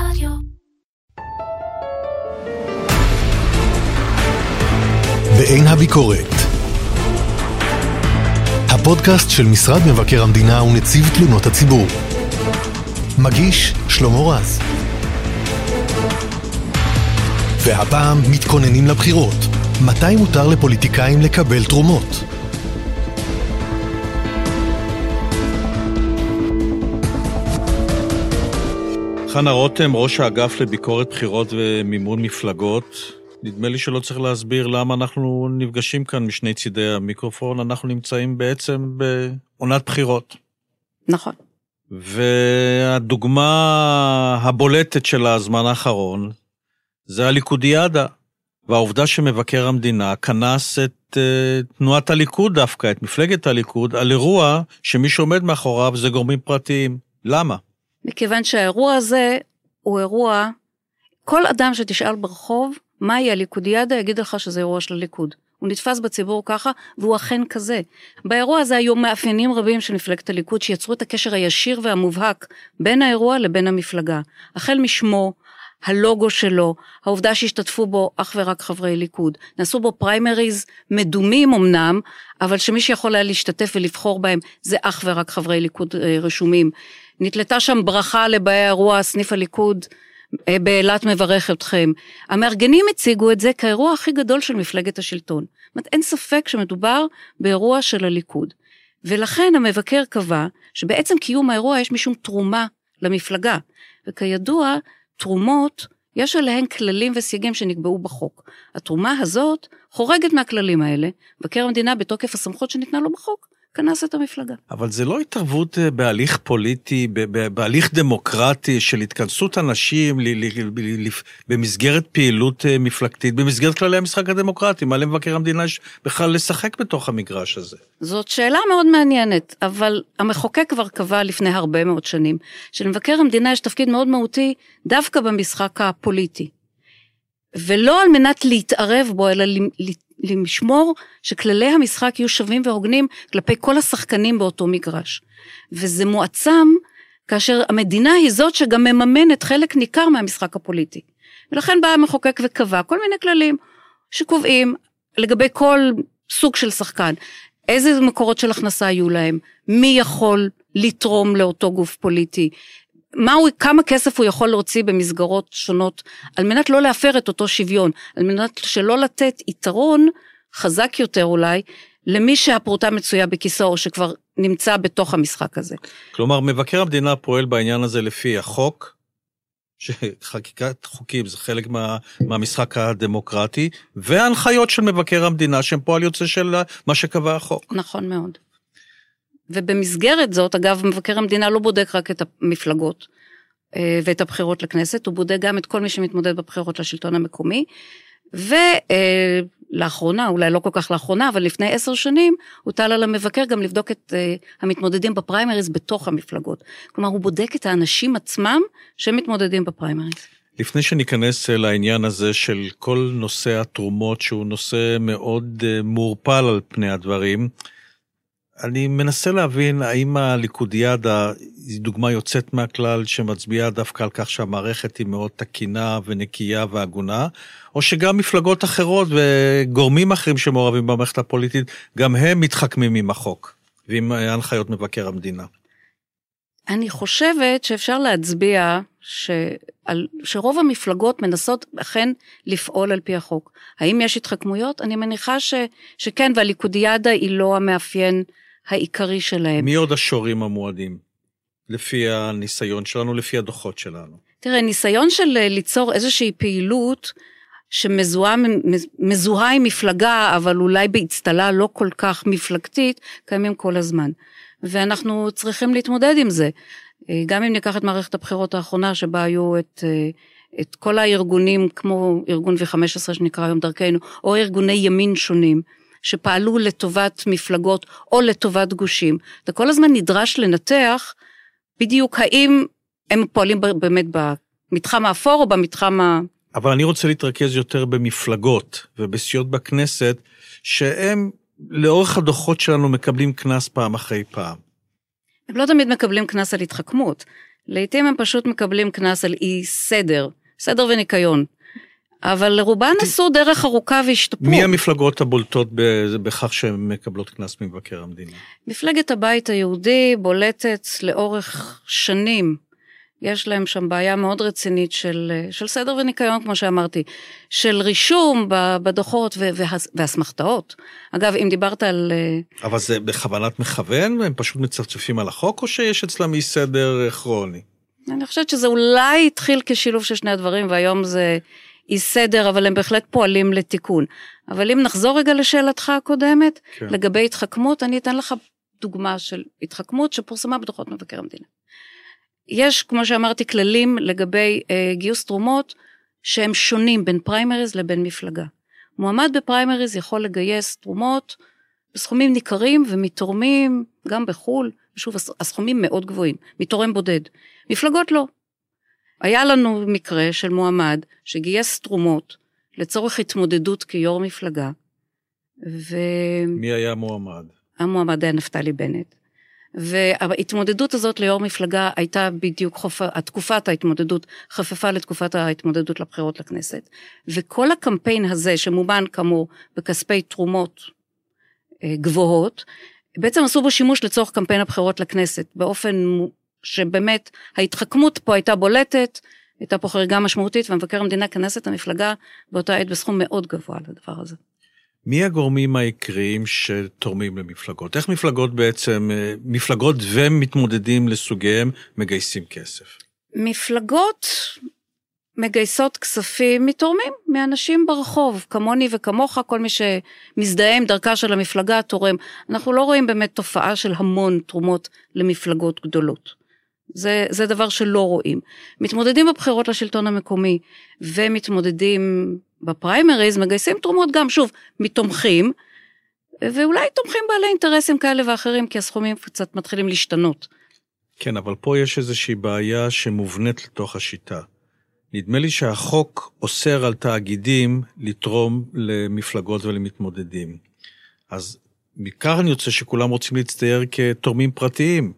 רדיו. בעין הביקורת. הפודקאסט של משרד מבקר המדינה ונציב תלונות הציבור. מגיש שלמה רז. והפעם מתכוננים לבחירות. מתי מותר לפוליטיקאים לקבל תרומות? חנה רותם, ראש האגף לביקורת בחירות ומימון מפלגות. נדמה לי שלא צריך להסביר למה אנחנו נפגשים כאן משני צידי המיקרופון, אנחנו נמצאים בעצם בעונת בחירות. נכון. והדוגמה הבולטת של הזמן האחרון זה הליכודיאדה. והעובדה שמבקר המדינה כנס את uh, תנועת הליכוד דווקא, את מפלגת הליכוד, על אירוע שמי שעומד מאחוריו זה גורמים פרטיים. למה? מכיוון שהאירוע הזה הוא אירוע, כל אדם שתשאל ברחוב, מהי הליכודיאדה, יגיד לך שזה אירוע של הליכוד. הוא נתפס בציבור ככה, והוא אכן כזה. באירוע הזה היו מאפיינים רבים של מפלגת הליכוד, שיצרו את הקשר הישיר והמובהק בין האירוע לבין המפלגה. החל משמו, הלוגו שלו, העובדה שהשתתפו בו אך ורק חברי ליכוד. נעשו בו פריימריז מדומים אמנם, אבל שמי שיכול היה להשתתף ולבחור בהם זה אך ורק חברי ליכוד אה, רשומים. נתלתה שם ברכה לבאי האירוע, סניף הליכוד אה, באילת מברך אתכם. המארגנים הציגו את זה כאירוע הכי גדול של מפלגת השלטון. זאת אומרת, אין ספק שמדובר באירוע של הליכוד. ולכן המבקר קבע שבעצם קיום האירוע יש משום תרומה למפלגה. וכידוע, תרומות, יש עליהן כללים וסייגים שנקבעו בחוק. התרומה הזאת חורגת מהכללים האלה, מבקר המדינה בתוקף הסמכות שניתנה לו בחוק, כנס את המפלגה. אבל זה לא התערבות אה, בהליך פוליטי, בהליך דמוקרטי של התכנסות אנשים במסגרת פעילות אה, מפלגתית, במסגרת כללי המשחק הדמוקרטי, מה למבקר המדינה יש בכלל לשחק בתוך המגרש הזה? זאת שאלה מאוד מעניינת, אבל המחוקק כבר קבע לפני הרבה מאוד שנים, שלמבקר המדינה יש תפקיד מאוד מהותי דווקא במשחק הפוליטי. ולא על מנת להתערב בו, אלא לשמור שכללי המשחק יהיו שווים והוגנים כלפי כל השחקנים באותו מגרש. וזה מועצם כאשר המדינה היא זאת שגם מממנת חלק ניכר מהמשחק הפוליטי. ולכן בא המחוקק וקבע כל מיני כללים שקובעים לגבי כל סוג של שחקן, איזה מקורות של הכנסה יהיו להם, מי יכול לתרום לאותו גוף פוליטי, הוא, כמה כסף הוא יכול להוציא במסגרות שונות, על מנת לא להפר את אותו שוויון, על מנת שלא לתת יתרון חזק יותר אולי, למי שהפרוטה מצויה בכיסו, או שכבר נמצא בתוך המשחק הזה. כלומר, מבקר המדינה פועל בעניין הזה לפי החוק, שחקיקת חוקים זה חלק מה, מהמשחק הדמוקרטי, והנחיות של מבקר המדינה שהם פועל יוצא של מה שקבע החוק. נכון מאוד. ובמסגרת זאת, אגב, מבקר המדינה לא בודק רק את המפלגות אה, ואת הבחירות לכנסת, הוא בודק גם את כל מי שמתמודד בבחירות לשלטון המקומי. ולאחרונה, אה, אולי לא כל כך לאחרונה, אבל לפני עשר שנים, הוטל על המבקר גם לבדוק את אה, המתמודדים בפריימריז בתוך המפלגות. כלומר, הוא בודק את האנשים עצמם שמתמודדים בפריימריז. לפני שניכנס לעניין הזה של כל נושא התרומות, שהוא נושא מאוד מעורפל על פני הדברים, אני מנסה להבין האם הליכודיאדה היא דוגמה יוצאת מהכלל שמצביעה דווקא על כך שהמערכת היא מאוד תקינה ונקייה והגונה, או שגם מפלגות אחרות וגורמים אחרים שמעורבים במערכת הפוליטית, גם הם מתחכמים עם החוק ועם הנחיות מבקר המדינה. אני חושבת שאפשר להצביע ש... על... שרוב המפלגות מנסות אכן לפעול על פי החוק. האם יש התחכמויות? אני מניחה ש... שכן, והליכודיאדה היא לא המאפיין העיקרי שלהם. מי עוד השורים המועדים? לפי הניסיון שלנו, לפי הדוחות שלנו. תראה, ניסיון של אה, ליצור איזושהי פעילות שמזוהה עם מפלגה, אבל אולי באצטלה לא כל כך מפלגתית, קיימים כל הזמן. ואנחנו צריכים להתמודד עם זה. אה, גם אם ניקח את מערכת הבחירות האחרונה, שבה היו את... אה, את כל הארגונים, כמו ארגון V15 שנקרא היום דרכנו, או ארגוני ימין שונים, שפעלו לטובת מפלגות או לטובת גושים. אתה כל הזמן נדרש לנתח בדיוק האם הם פועלים באמת במתחם האפור או במתחם ה... אבל אני רוצה להתרכז יותר במפלגות ובסיעות בכנסת, שהם לאורך הדוחות שלנו מקבלים קנס פעם אחרי פעם. הם לא תמיד מקבלים קנס על התחכמות. לעתים הם פשוט מקבלים קנס על אי סדר, סדר וניקיון. אבל לרובן עשו דרך ארוכה והשתפרו. מי המפלגות הבולטות בכך שהן מקבלות קנס ממבקר המדינה? מפלגת הבית היהודי בולטת לאורך שנים. יש להם שם בעיה מאוד רצינית של, של סדר וניקיון, כמו שאמרתי, של רישום בדוחות ואסמכתאות. אגב, אם דיברת על... אה, אבל זה בכוונת מכוון, והם פשוט מצפצפים על החוק, או שיש אצלם אי סדר כרוני? אני חושבת שזה אולי התחיל כשילוב של שני הדברים, והיום זה אי סדר, אבל הם בהחלט פועלים לתיקון. אבל אם נחזור רגע לשאלתך הקודמת, כן. לגבי התחכמות, אני אתן לך דוגמה של התחכמות שפורסמה בדוחות מבקר המדינה. יש, כמו שאמרתי, כללים לגבי אה, גיוס תרומות שהם שונים בין פריימריז לבין מפלגה. מועמד בפריימריז יכול לגייס תרומות בסכומים ניכרים ומתורמים גם בחו"ל, ושוב, הסכומים מאוד גבוהים, מתורם בודד. מפלגות לא. היה לנו מקרה של מועמד שגייס תרומות לצורך התמודדות כיו"ר מפלגה, ו... מי היה המועמד? המועמד היה נפתלי בנט. וההתמודדות הזאת ליו"ר מפלגה הייתה בדיוק, חופ... תקופת ההתמודדות חפפה לתקופת ההתמודדות לבחירות לכנסת. וכל הקמפיין הזה, שמומן כאמור בכספי תרומות אה, גבוהות, בעצם עשו בו שימוש לצורך קמפיין הבחירות לכנסת, באופן שבאמת ההתחכמות פה הייתה בולטת, הייתה פה חריגה משמעותית, ומבקר המדינה כנס את המפלגה באותה עת בסכום מאוד גבוה לדבר הזה. מי הגורמים העיקריים שתורמים למפלגות? איך מפלגות בעצם, אה, מפלגות ומתמודדים לסוגיהם מגייסים כסף? מפלגות מגייסות כספים מתורמים, מאנשים ברחוב, כמוני וכמוך, כל מי שמזדהה עם דרכה של המפלגה תורם. אנחנו לא רואים באמת תופעה של המון תרומות למפלגות גדולות. זה, זה דבר שלא רואים. מתמודדים בבחירות לשלטון המקומי ומתמודדים בפריימריז, מגייסים תרומות גם, שוב, מתומכים, ואולי תומכים בעלי אינטרסים כאלה ואחרים, כי הסכומים קצת מתחילים להשתנות. כן, אבל פה יש איזושהי בעיה שמובנית לתוך השיטה. נדמה לי שהחוק אוסר על תאגידים לתרום למפלגות ולמתמודדים. אז מכך אני רוצה שכולם רוצים להצטייר כתורמים פרטיים.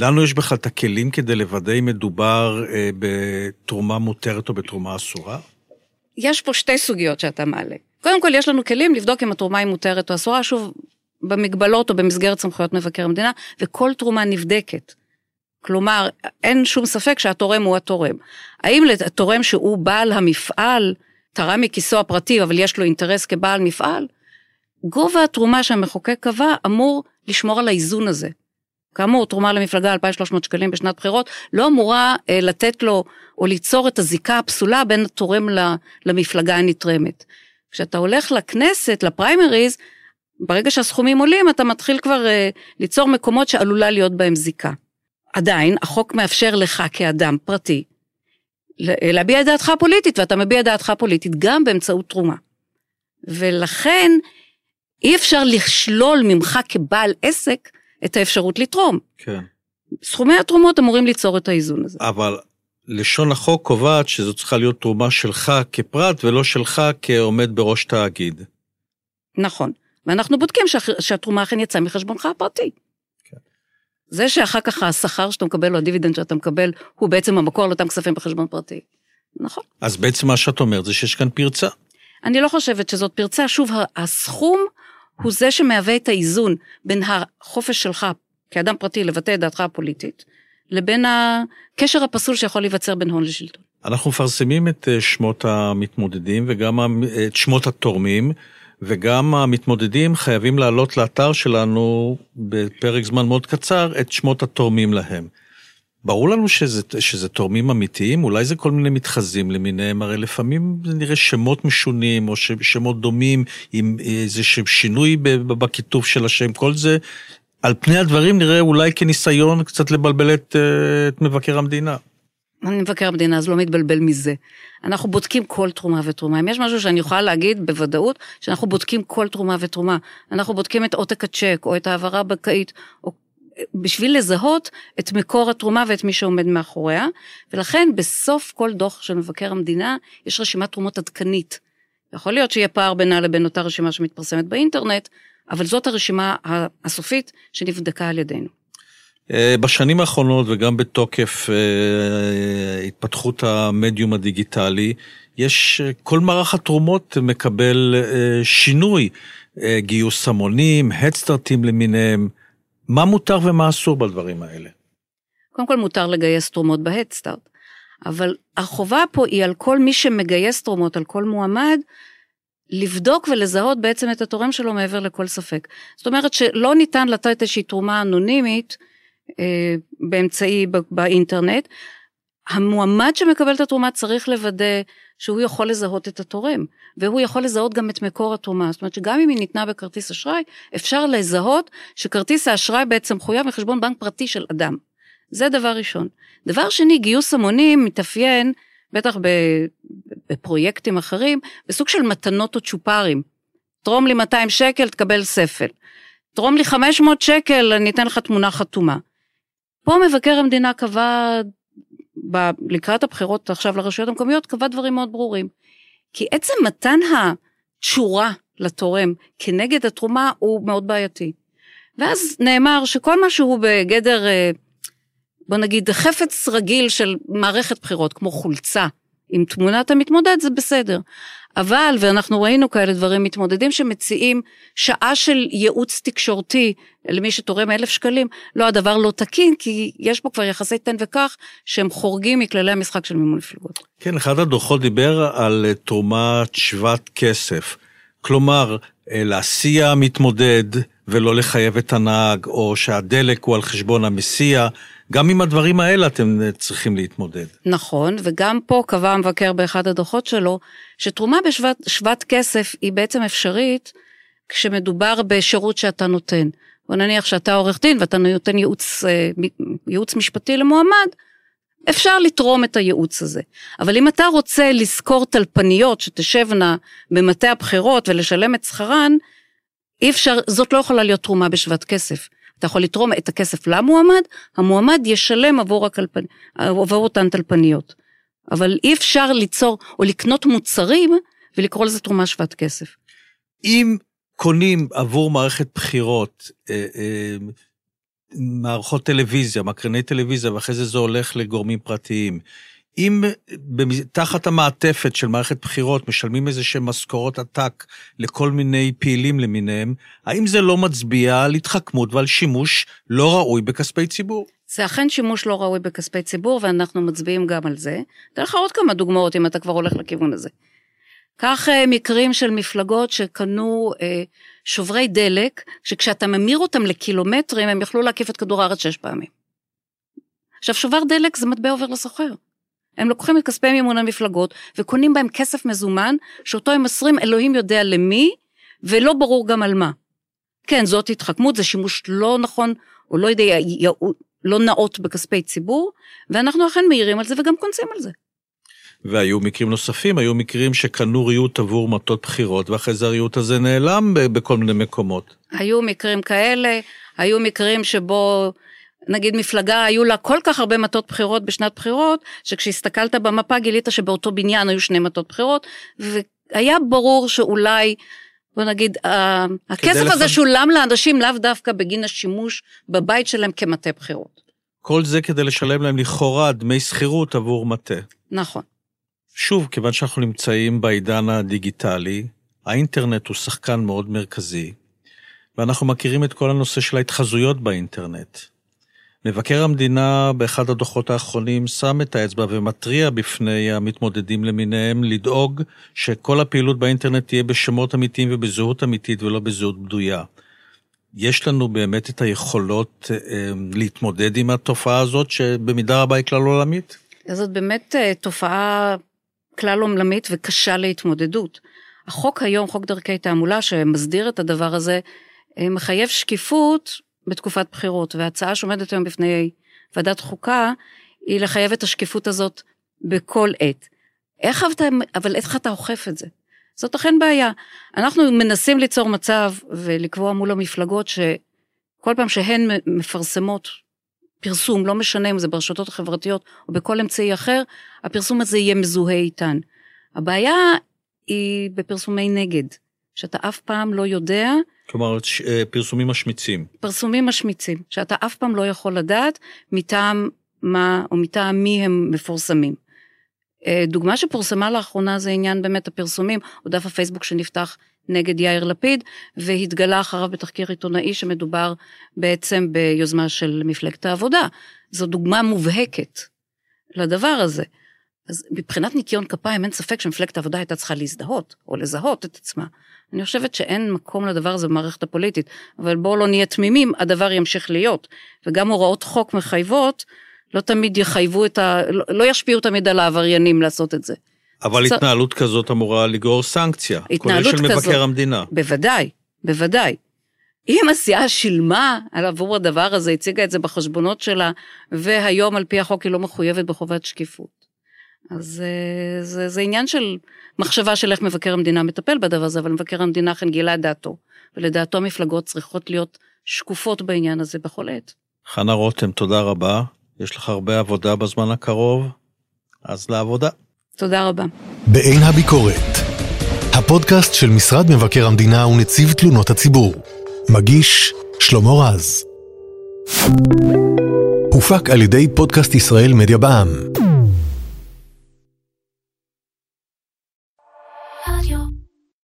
לנו יש בכלל את הכלים כדי לוודא אם מדובר אה, בתרומה מותרת או בתרומה אסורה? יש פה שתי סוגיות שאתה מעלה. קודם כל, יש לנו כלים לבדוק אם התרומה היא מותרת או אסורה, שוב, במגבלות או במסגרת סמכויות מבקר המדינה, וכל תרומה נבדקת. כלומר, אין שום ספק שהתורם הוא התורם. האם לתורם שהוא בעל המפעל, תרם מכיסו הפרטי, אבל יש לו אינטרס כבעל מפעל? גובה התרומה שהמחוקק קבע אמור לשמור על האיזון הזה. כאמור, תרומה למפלגה 2,300 שקלים בשנת בחירות, לא אמורה אה, לתת לו או ליצור את הזיקה הפסולה בין התורם למפלגה הנתרמת. כשאתה הולך לכנסת, לפריימריז, ברגע שהסכומים עולים, אתה מתחיל כבר אה, ליצור מקומות שעלולה להיות בהם זיקה. עדיין, החוק מאפשר לך כאדם פרטי להביע את דעתך הפוליטית, ואתה מביע את דעתך הפוליטית גם באמצעות תרומה. ולכן, אי אפשר לשלול ממך כבעל עסק את האפשרות לתרום. כן. סכומי התרומות אמורים ליצור את האיזון הזה. אבל לשון החוק קובעת שזו צריכה להיות תרומה שלך כפרט ולא שלך כעומד בראש תאגיד. נכון, ואנחנו בודקים שה, שהתרומה אכן יצאה מחשבונך הפרטי. כן. זה שאחר כך השכר שאתה מקבל או הדיבידנד שאתה מקבל הוא בעצם המקור לאותם כספים בחשבון פרטי. נכון. אז בעצם מה שאת אומרת זה שיש כאן פרצה. אני לא חושבת שזאת פרצה, שוב, הסכום הוא זה שמהווה את האיזון בין החופש שלך כאדם פרטי לבטא את דעתך הפוליטית, לבין הקשר הפסול שיכול להיווצר בין הון לשלטון. אנחנו מפרסמים את אה, שמות המתמודדים וגם את שמות התורמים, וגם המתמודדים חייבים לעלות לאתר שלנו בפרק זמן מאוד קצר את שמות התורמים להם. ברור לנו שזה, שזה תורמים אמיתיים, אולי זה כל מיני מתחזים למיניהם, הרי לפעמים זה נראה שמות משונים או שמות דומים עם איזה שינוי בכיתוב של השם, כל זה על פני הדברים נראה אולי כניסיון קצת לבלבל את, אה, את מבקר המדינה. אני מבקר המדינה, אז לא מתבלבל מזה. אנחנו בודקים כל תרומה ותרומה. אם יש משהו שאני יכולה להגיד בוודאות, שאנחנו בודקים כל תרומה ותרומה. אנחנו בודקים את עותק הצ'ק, או את העברה הבנקאית, או בשביל לזהות את מקור התרומה ואת מי שעומד מאחוריה, ולכן בסוף כל דוח של מבקר המדינה יש רשימת תרומות עדכנית. יכול להיות שיהיה פער בינה לבין אותה רשימה שמתפרסמת באינטרנט, אבל זאת הרשימה הסופית שנבדקה על ידינו. אה, בשנים האחרונות וגם בתוקף אה, התפתחות המדיום הדיגיטלי, יש, כל מערך התרומות מקבל שינוי, גיוס המונים, הדסטארטים למיניהם, מה מותר ומה אסור בדברים האלה? קודם כל מותר לגייס תרומות בהדסטארט, אבל החובה פה היא על כל מי שמגייס תרומות, על כל מועמד, לבדוק ולזהות בעצם את התורם שלו מעבר לכל ספק. זאת אומרת שלא ניתן לתת איזושהי תרומה אנונימית אה, באמצעי באינטרנט. המועמד שמקבל את התרומה צריך לוודא שהוא יכול לזהות את התורם, והוא יכול לזהות גם את מקור התרומה. זאת אומרת שגם אם היא ניתנה בכרטיס אשראי, אפשר לזהות שכרטיס האשראי בעצם חויב מחשבון בנק פרטי של אדם. זה דבר ראשון. דבר שני, גיוס המונים מתאפיין בטח בפרויקטים אחרים, בסוג של מתנות או צ'ופרים. תרום לי 200 שקל, תקבל ספל. תרום לי 500 שקל, אני אתן לך תמונה חתומה. פה מבקר המדינה קבע, ב, לקראת הבחירות עכשיו לרשויות המקומיות, קבע דברים מאוד ברורים. כי עצם מתן התשורה לתורם כנגד התרומה הוא מאוד בעייתי. ואז נאמר שכל מה שהוא בגדר אה, בוא נגיד, חפץ רגיל של מערכת בחירות, כמו חולצה עם תמונת המתמודד, זה בסדר. אבל, ואנחנו ראינו כאלה דברים, מתמודדים שמציעים שעה של ייעוץ תקשורתי למי שתורם אלף שקלים, לא, הדבר לא תקין, כי יש פה כבר יחסי תן וקח שהם חורגים מכללי המשחק של מימון מפלגות. כן, אחד הדוחות דיבר על תרומת שוות כסף. כלומר, להסיע מתמודד ולא לחייב את הנהג, או שהדלק הוא על חשבון המסיע, גם עם הדברים האלה אתם צריכים להתמודד. נכון, וגם פה קבע המבקר באחד הדוחות שלו, שתרומה בשוות כסף היא בעצם אפשרית כשמדובר בשירות שאתה נותן. בוא נניח שאתה עורך דין ואתה נותן ייעוץ, אה, ייעוץ משפטי למועמד, אפשר לתרום את הייעוץ הזה. אבל אם אתה רוצה לשכור טלפניות שתשבנה במטה הבחירות ולשלם את שכרן, אי אפשר, זאת לא יכולה להיות תרומה בשוות כסף. אתה יכול לתרום את הכסף למועמד, המועמד ישלם עבור, הקלפנ... עבור אותן טלפניות. אבל אי אפשר ליצור או לקנות מוצרים ולקרוא לזה תרומה שוות כסף. אם קונים עבור מערכת בחירות, אה, אה, מערכות טלוויזיה, מקרני טלוויזיה, ואחרי זה זה הולך לגורמים פרטיים, אם תחת המעטפת של מערכת בחירות משלמים איזה שהם משכורות עתק לכל מיני פעילים למיניהם, האם זה לא מצביע על התחכמות ועל שימוש לא ראוי בכספי ציבור? זה אכן שימוש לא ראוי בכספי ציבור, ואנחנו מצביעים גם על זה. אתן לך עוד כמה דוגמאות אם אתה כבר הולך לכיוון הזה. קח אה, מקרים של מפלגות שקנו אה, שוברי דלק, שכשאתה ממיר אותם לקילומטרים, הם יכלו להקיף את כדור הארץ שש פעמים. עכשיו, שובר דלק זה מטבע עובר לסוחר. הם לוקחים את כספי מימון המפלגות וקונים בהם כסף מזומן, שאותו הם מסרים אלוהים יודע למי, ולא ברור גם על מה. כן, זאת התחכמות, זה שימוש לא נכון, או לא יודע, לא נאות בכספי ציבור, ואנחנו אכן מעירים על זה וגם קונסים על זה. והיו מקרים נוספים, היו מקרים שקנו ריהוט עבור מטות בחירות, ואחרי זה הריהוט הזה נעלם בכל מיני מקומות. היו מקרים כאלה, היו מקרים שבו נגיד מפלגה היו לה כל כך הרבה מטות בחירות בשנת בחירות, שכשהסתכלת במפה גילית שבאותו בניין היו שני מטות בחירות, והיה ברור שאולי, בוא נגיד, הכסף הזה לח... שולם לאנשים לאו דווקא בגין השימוש בבית שלהם כמטה בחירות. כל זה כדי לשלם להם לכאורה דמי שכירות עבור מטה. נכון. שוב, כיוון שאנחנו נמצאים בעידן הדיגיטלי, האינטרנט הוא שחקן מאוד מרכזי, ואנחנו מכירים את כל הנושא של ההתחזויות באינטרנט. מבקר המדינה באחד הדוחות האחרונים שם את האצבע ומתריע בפני המתמודדים למיניהם לדאוג שכל הפעילות באינטרנט תהיה בשמות אמיתיים ובזהות אמיתית ולא בזהות בדויה. יש לנו באמת את היכולות אה, להתמודד עם התופעה הזאת, שבמידה רבה היא כלל עולמית? זאת באמת אה, תופעה כלל עולמית וקשה להתמודדות. החוק היום, חוק דרכי תעמולה, שמסדיר את הדבר הזה, אה, מחייב שקיפות בתקופת בחירות, וההצעה שעומדת היום בפני ועדת חוקה, היא לחייב את השקיפות הזאת בכל עת. איך אתה, אבל איך אתה אוכף את זה? זאת אכן בעיה. אנחנו מנסים ליצור מצב ולקבוע מול המפלגות שכל פעם שהן מפרסמות פרסום, לא משנה אם זה ברשתות החברתיות או בכל אמצעי אחר, הפרסום הזה יהיה מזוהה איתן. הבעיה היא בפרסומי נגד, שאתה אף פעם לא יודע כלומר, אה, פרסומים משמיצים. פרסומים משמיצים, שאתה אף פעם לא יכול לדעת מטעם מה או מטעם מי הם מפורסמים. אה, דוגמה שפורסמה לאחרונה זה עניין באמת הפרסומים, או דף הפייסבוק שנפתח נגד יאיר לפיד, והתגלה אחריו בתחקיר עיתונאי שמדובר בעצם ביוזמה של מפלגת העבודה. זו דוגמה מובהקת לדבר הזה. אז מבחינת ניקיון כפיים אין ספק שמפלגת העבודה הייתה צריכה להזדהות או לזהות את עצמה. אני חושבת שאין מקום לדבר הזה במערכת הפוליטית, אבל בואו לא נהיה תמימים, הדבר ימשיך להיות. וגם הוראות חוק מחייבות, לא תמיד יחייבו את ה... לא, לא ישפיעו תמיד על העבריינים לעשות את זה. אבל צ... התנהלות כזאת אמורה לגרור סנקציה, כולל של מבקר כזאת, המדינה. בוודאי, בוודאי. אם הסיעה שילמה על עבור הדבר הזה, הציגה את זה בחשבונות שלה, והיום על פי החוק היא לא מחויבת בחובת שקיפות. אז זה, זה, זה עניין של מחשבה של איך מבקר המדינה מטפל בדבר הזה, אבל מבקר המדינה אכן גילה את דעתו, ולדעתו המפלגות צריכות להיות שקופות בעניין הזה בכל עת. חנה רותם, תודה רבה. יש לך הרבה עבודה בזמן הקרוב, אז לעבודה. תודה רבה. בעין הביקורת, הפודקאסט של משרד מבקר המדינה ונציב תלונות הציבור. מגיש שלמה רז. הופק על ידי פודקאסט ישראל מדיה בע"מ.